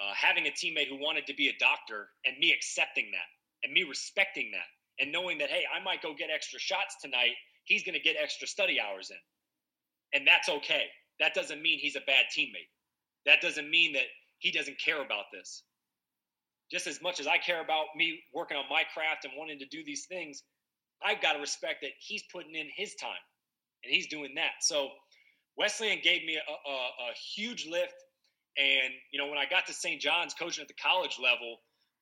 uh, having a teammate who wanted to be a doctor and me accepting that and me respecting that and knowing that, hey, I might go get extra shots tonight. He's going to get extra study hours in. And that's okay. That doesn't mean he's a bad teammate. That doesn't mean that he doesn't care about this just as much as I care about me working on my craft and wanting to do these things, I've got to respect that he's putting in his time and he's doing that. So Wesleyan gave me a, a, a huge lift. And, you know, when I got to St. John's coaching at the college level,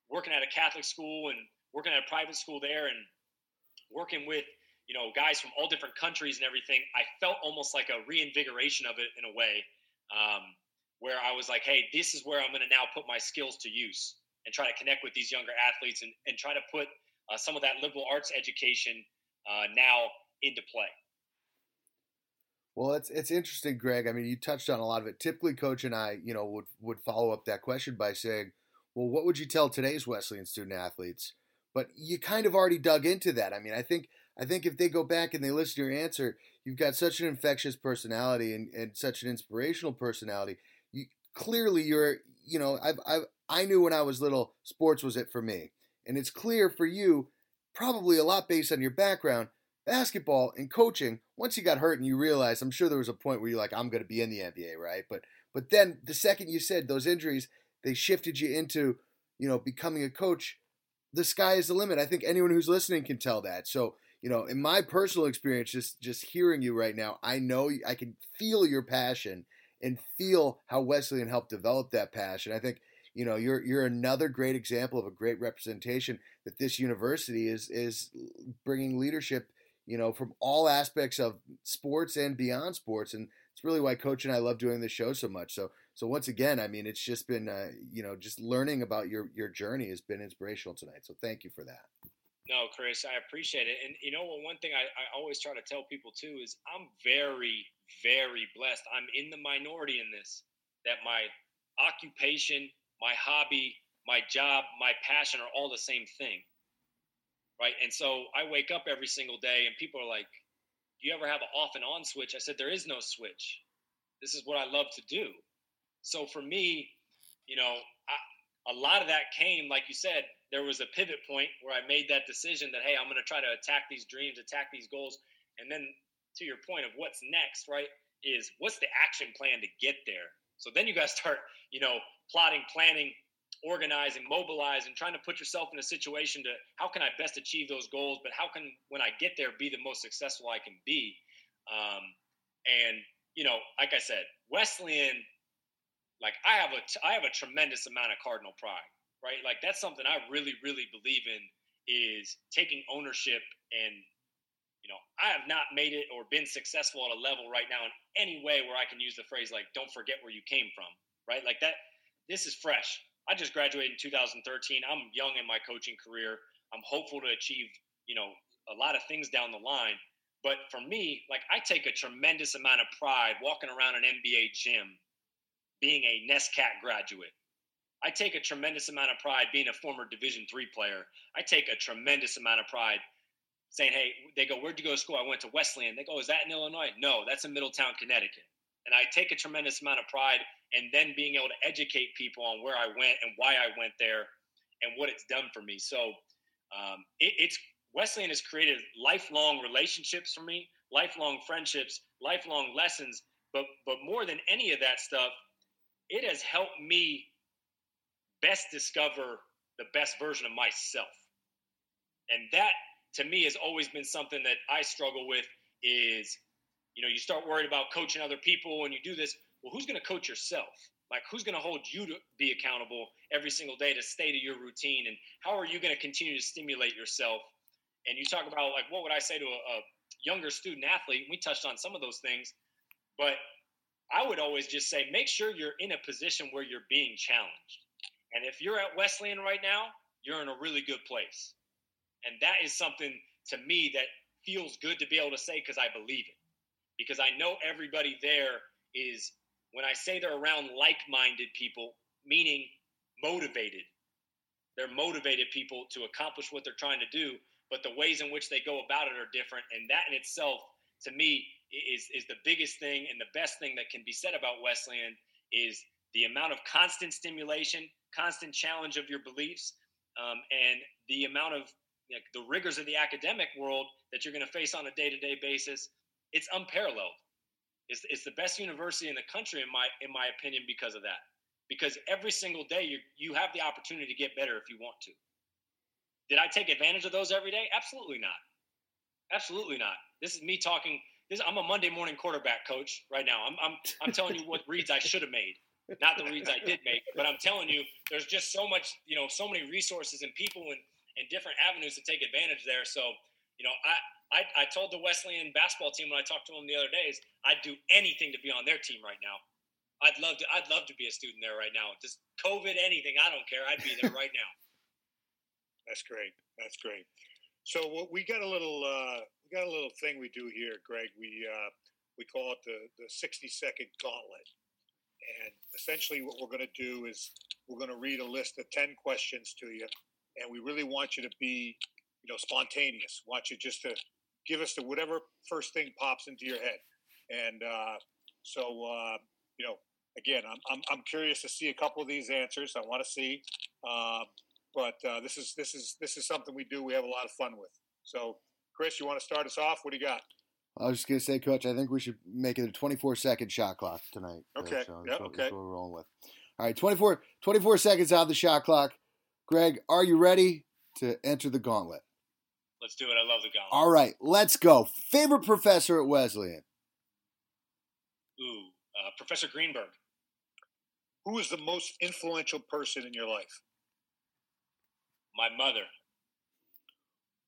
working at a Catholic school and working at a private school there and working with, you know, guys from all different countries and everything, I felt almost like a reinvigoration of it in a way um, where I was like, hey, this is where I'm going to now put my skills to use and try to connect with these younger athletes and, and try to put uh, some of that liberal arts education uh, now into play. Well, it's it's interesting, Greg. I mean, you touched on a lot of it. Typically, Coach and I, you know, would would follow up that question by saying, "Well, what would you tell today's Wesleyan student athletes?" But you kind of already dug into that. I mean, I think I think if they go back and they listen to your answer, you've got such an infectious personality and, and such an inspirational personality. You clearly you're, you know, I've I've I knew when I was little, sports was it for me. And it's clear for you, probably a lot based on your background, basketball and coaching. Once you got hurt and you realized, I'm sure there was a point where you're like, I'm going to be in the NBA, right? But but then the second you said those injuries, they shifted you into, you know, becoming a coach. The sky is the limit. I think anyone who's listening can tell that. So, you know, in my personal experience, just just hearing you right now, I know I can feel your passion and feel how Wesleyan helped develop that passion. I think you know you're you're another great example of a great representation that this university is is bringing leadership you know from all aspects of sports and beyond sports and it's really why Coach and I love doing this show so much. So so once again, I mean, it's just been uh, you know just learning about your your journey has been inspirational tonight. So thank you for that. No, Chris, I appreciate it. And you know? One thing I, I always try to tell people too is I'm very, very blessed. I'm in the minority in this. That my occupation, my hobby, my job, my passion are all the same thing. Right. And so I wake up every single day and people are like, Do you ever have an off and on switch? I said, There is no switch. This is what I love to do. So for me, you know, I, a lot of that came, like you said, there was a pivot point where I made that decision that, hey, I'm going to try to attack these dreams, attack these goals. And then to your point of what's next, right, is what's the action plan to get there? So then you guys start, you know, plotting, planning, organizing, mobilizing, trying to put yourself in a situation to how can I best achieve those goals, but how can, when I get there, be the most successful I can be? Um, and, you know, like I said, Wesleyan, like I have a, I have a tremendous amount of Cardinal pride right? Like that's something I really, really believe in is taking ownership and you know, I have not made it or been successful at a level right now in any way where I can use the phrase like don't forget where you came from, right? Like that this is fresh. I just graduated in 2013. I'm young in my coaching career. I'm hopeful to achieve, you know, a lot of things down the line. But for me, like I take a tremendous amount of pride walking around an NBA gym being a NESCAC graduate I take a tremendous amount of pride being a former Division three player. I take a tremendous amount of pride saying, "Hey," they go, "Where'd you go to school?" I went to Wesleyan. They go, "Is that in Illinois?" No, that's in Middletown, Connecticut. And I take a tremendous amount of pride in then being able to educate people on where I went and why I went there and what it's done for me. So um, it, it's Wesleyan has created lifelong relationships for me, lifelong friendships, lifelong lessons. But but more than any of that stuff, it has helped me best discover the best version of myself. And that to me has always been something that I struggle with is, you know, you start worried about coaching other people and you do this. Well, who's going to coach yourself? Like, who's going to hold you to be accountable every single day to stay to your routine? And how are you going to continue to stimulate yourself? And you talk about, like, what would I say to a, a younger student athlete? We touched on some of those things, but I would always just say, make sure you're in a position where you're being challenged. And if you're at Wesleyan right now, you're in a really good place. And that is something to me that feels good to be able to say because I believe it. Because I know everybody there is, when I say they're around like minded people, meaning motivated, they're motivated people to accomplish what they're trying to do, but the ways in which they go about it are different. And that in itself, to me, is, is the biggest thing and the best thing that can be said about Wesleyan is the amount of constant stimulation constant challenge of your beliefs um, and the amount of the rigors of the academic world that you're going to face on a day-to-day basis it's unparalleled. It's, it's the best university in the country in my in my opinion because of that. Because every single day you you have the opportunity to get better if you want to. Did i take advantage of those every day? Absolutely not. Absolutely not. This is me talking this, i'm a monday morning quarterback coach right now. I'm, I'm, I'm telling you what reads i should have made not the reads I did make, but I'm telling you, there's just so much, you know, so many resources and people and, and different avenues to take advantage there. So, you know, I, I, I told the Wesleyan basketball team when I talked to them the other days, I'd do anything to be on their team right now. I'd love to. I'd love to be a student there right now. Just COVID, anything. I don't care. I'd be there right now. That's great. That's great. So we got a little uh, we got a little thing we do here, Greg. We uh, we call it the the sixty second gauntlet. And essentially, what we're going to do is we're going to read a list of 10 questions to you. And we really want you to be, you know, spontaneous. Want you just to give us the whatever first thing pops into your head. And uh, so, uh, you know, again, I'm, I'm, I'm, curious to see a couple of these answers. I want to see. Uh, but uh, this is this is this is something we do. We have a lot of fun with. So, Chris, you want to start us off? What do you got? I was just gonna say, Coach. I think we should make it a 24 second shot clock tonight. Okay. So yeah. What, okay. We're rolling with. All right, 24, 24 seconds out of the shot clock. Greg, are you ready to enter the gauntlet? Let's do it. I love the gauntlet. All right, let's go. Favorite professor at Wesleyan? Ooh, uh, Professor Greenberg. Who is the most influential person in your life? My mother.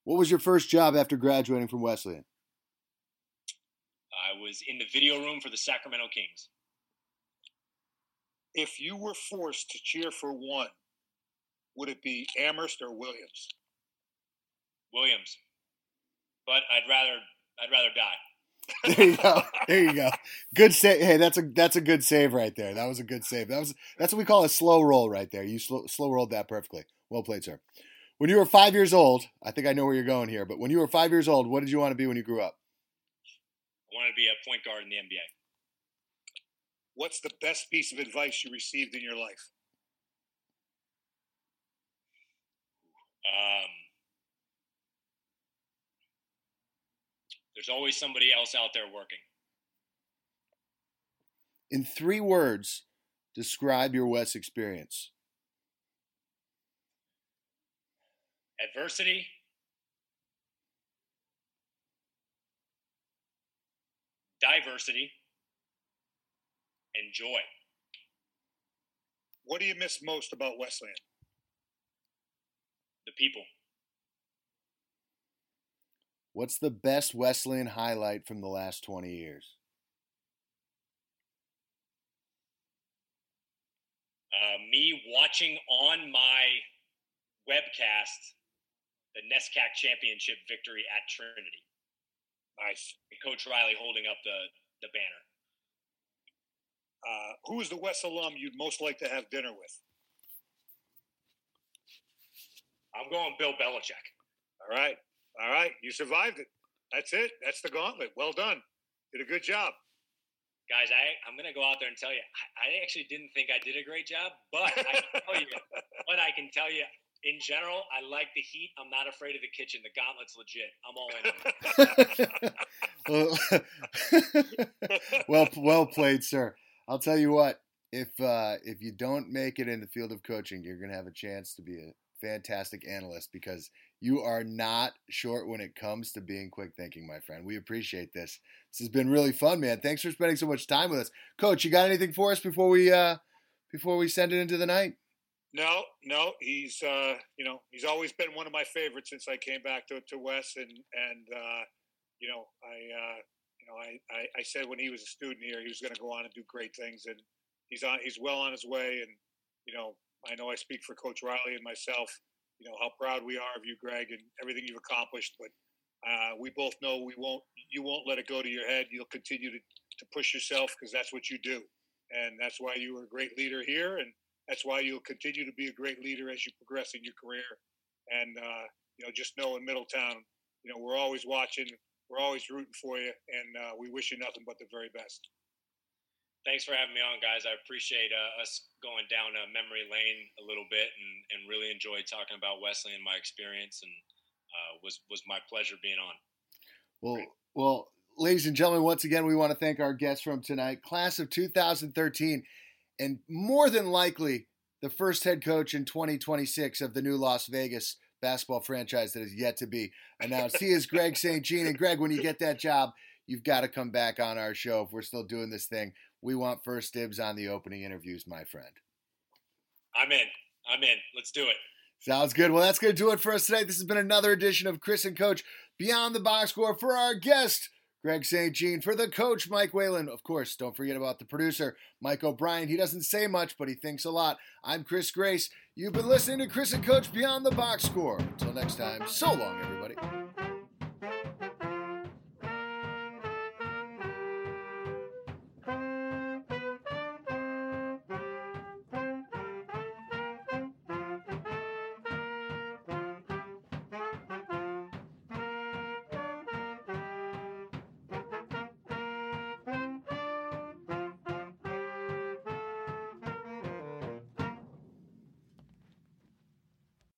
What was your first job after graduating from Wesleyan? I was in the video room for the Sacramento Kings. If you were forced to cheer for one, would it be Amherst or Williams? Williams, but I'd rather I'd rather die. there you go. There you go. Good save. Hey, that's a that's a good save right there. That was a good save. That was that's what we call a slow roll right there. You slow, slow rolled that perfectly. Well played, sir. When you were five years old, I think I know where you're going here. But when you were five years old, what did you want to be when you grew up? I wanted to be a point guard in the NBA. What's the best piece of advice you received in your life? Um, there's always somebody else out there working. In three words, describe your Wes experience. Adversity, diversity, and joy. What do you miss most about Wesleyan? The people. What's the best Wesleyan highlight from the last 20 years? Uh, me watching on my webcast the NESCAC championship victory at Trinity. Nice. Coach Reilly holding up the, the banner. Uh, who is the Wes alum you'd most like to have dinner with? I'm going Bill Belichick. All right. All right. You survived it. That's it. That's the gauntlet. Well done. Did a good job. Guys, I, I'm going to go out there and tell you, I, I actually didn't think I did a great job, but I can tell you, but I can tell you, in general, I like the heat. I'm not afraid of the kitchen. The gauntlet's legit. I'm all in. well, well played, sir. I'll tell you what. If uh, if you don't make it in the field of coaching, you're going to have a chance to be a fantastic analyst because you are not short when it comes to being quick thinking, my friend. We appreciate this. This has been really fun, man. Thanks for spending so much time with us, Coach. You got anything for us before we uh, before we send it into the night? No, no, he's uh, you know he's always been one of my favorites since I came back to to Wes, and and uh, you know I uh, you know I, I, I said when he was a student here he was going to go on and do great things, and he's on he's well on his way, and you know I know I speak for Coach Reilly and myself, you know how proud we are of you, Greg, and everything you've accomplished, but. Uh, we both know we won't. You won't let it go to your head. You'll continue to, to push yourself because that's what you do, and that's why you were a great leader here, and that's why you'll continue to be a great leader as you progress in your career. And uh, you know, just know in Middletown, you know, we're always watching, we're always rooting for you, and uh, we wish you nothing but the very best. Thanks for having me on, guys. I appreciate uh, us going down a memory lane a little bit, and, and really enjoyed talking about Wesley and my experience, and uh, was was my pleasure being on. Well, Great. well, ladies and gentlemen, once again, we want to thank our guests from tonight, class of 2013 and more than likely the first head coach in 2026 of the new Las Vegas basketball franchise that is yet to be announced. he is Greg St. Jean. And Greg, when you get that job, you've got to come back on our show if we're still doing this thing. We want first dibs on the opening interviews, my friend. I'm in. I'm in. Let's do it. Sounds good. Well, that's going to do it for us tonight. This has been another edition of Chris and Coach Beyond the Box Score for our guest, Greg St. Jean. For the coach, Mike Whalen. Of course, don't forget about the producer, Mike O'Brien. He doesn't say much, but he thinks a lot. I'm Chris Grace. You've been listening to Chris and Coach Beyond the Box Score. Until next time, so long, everybody.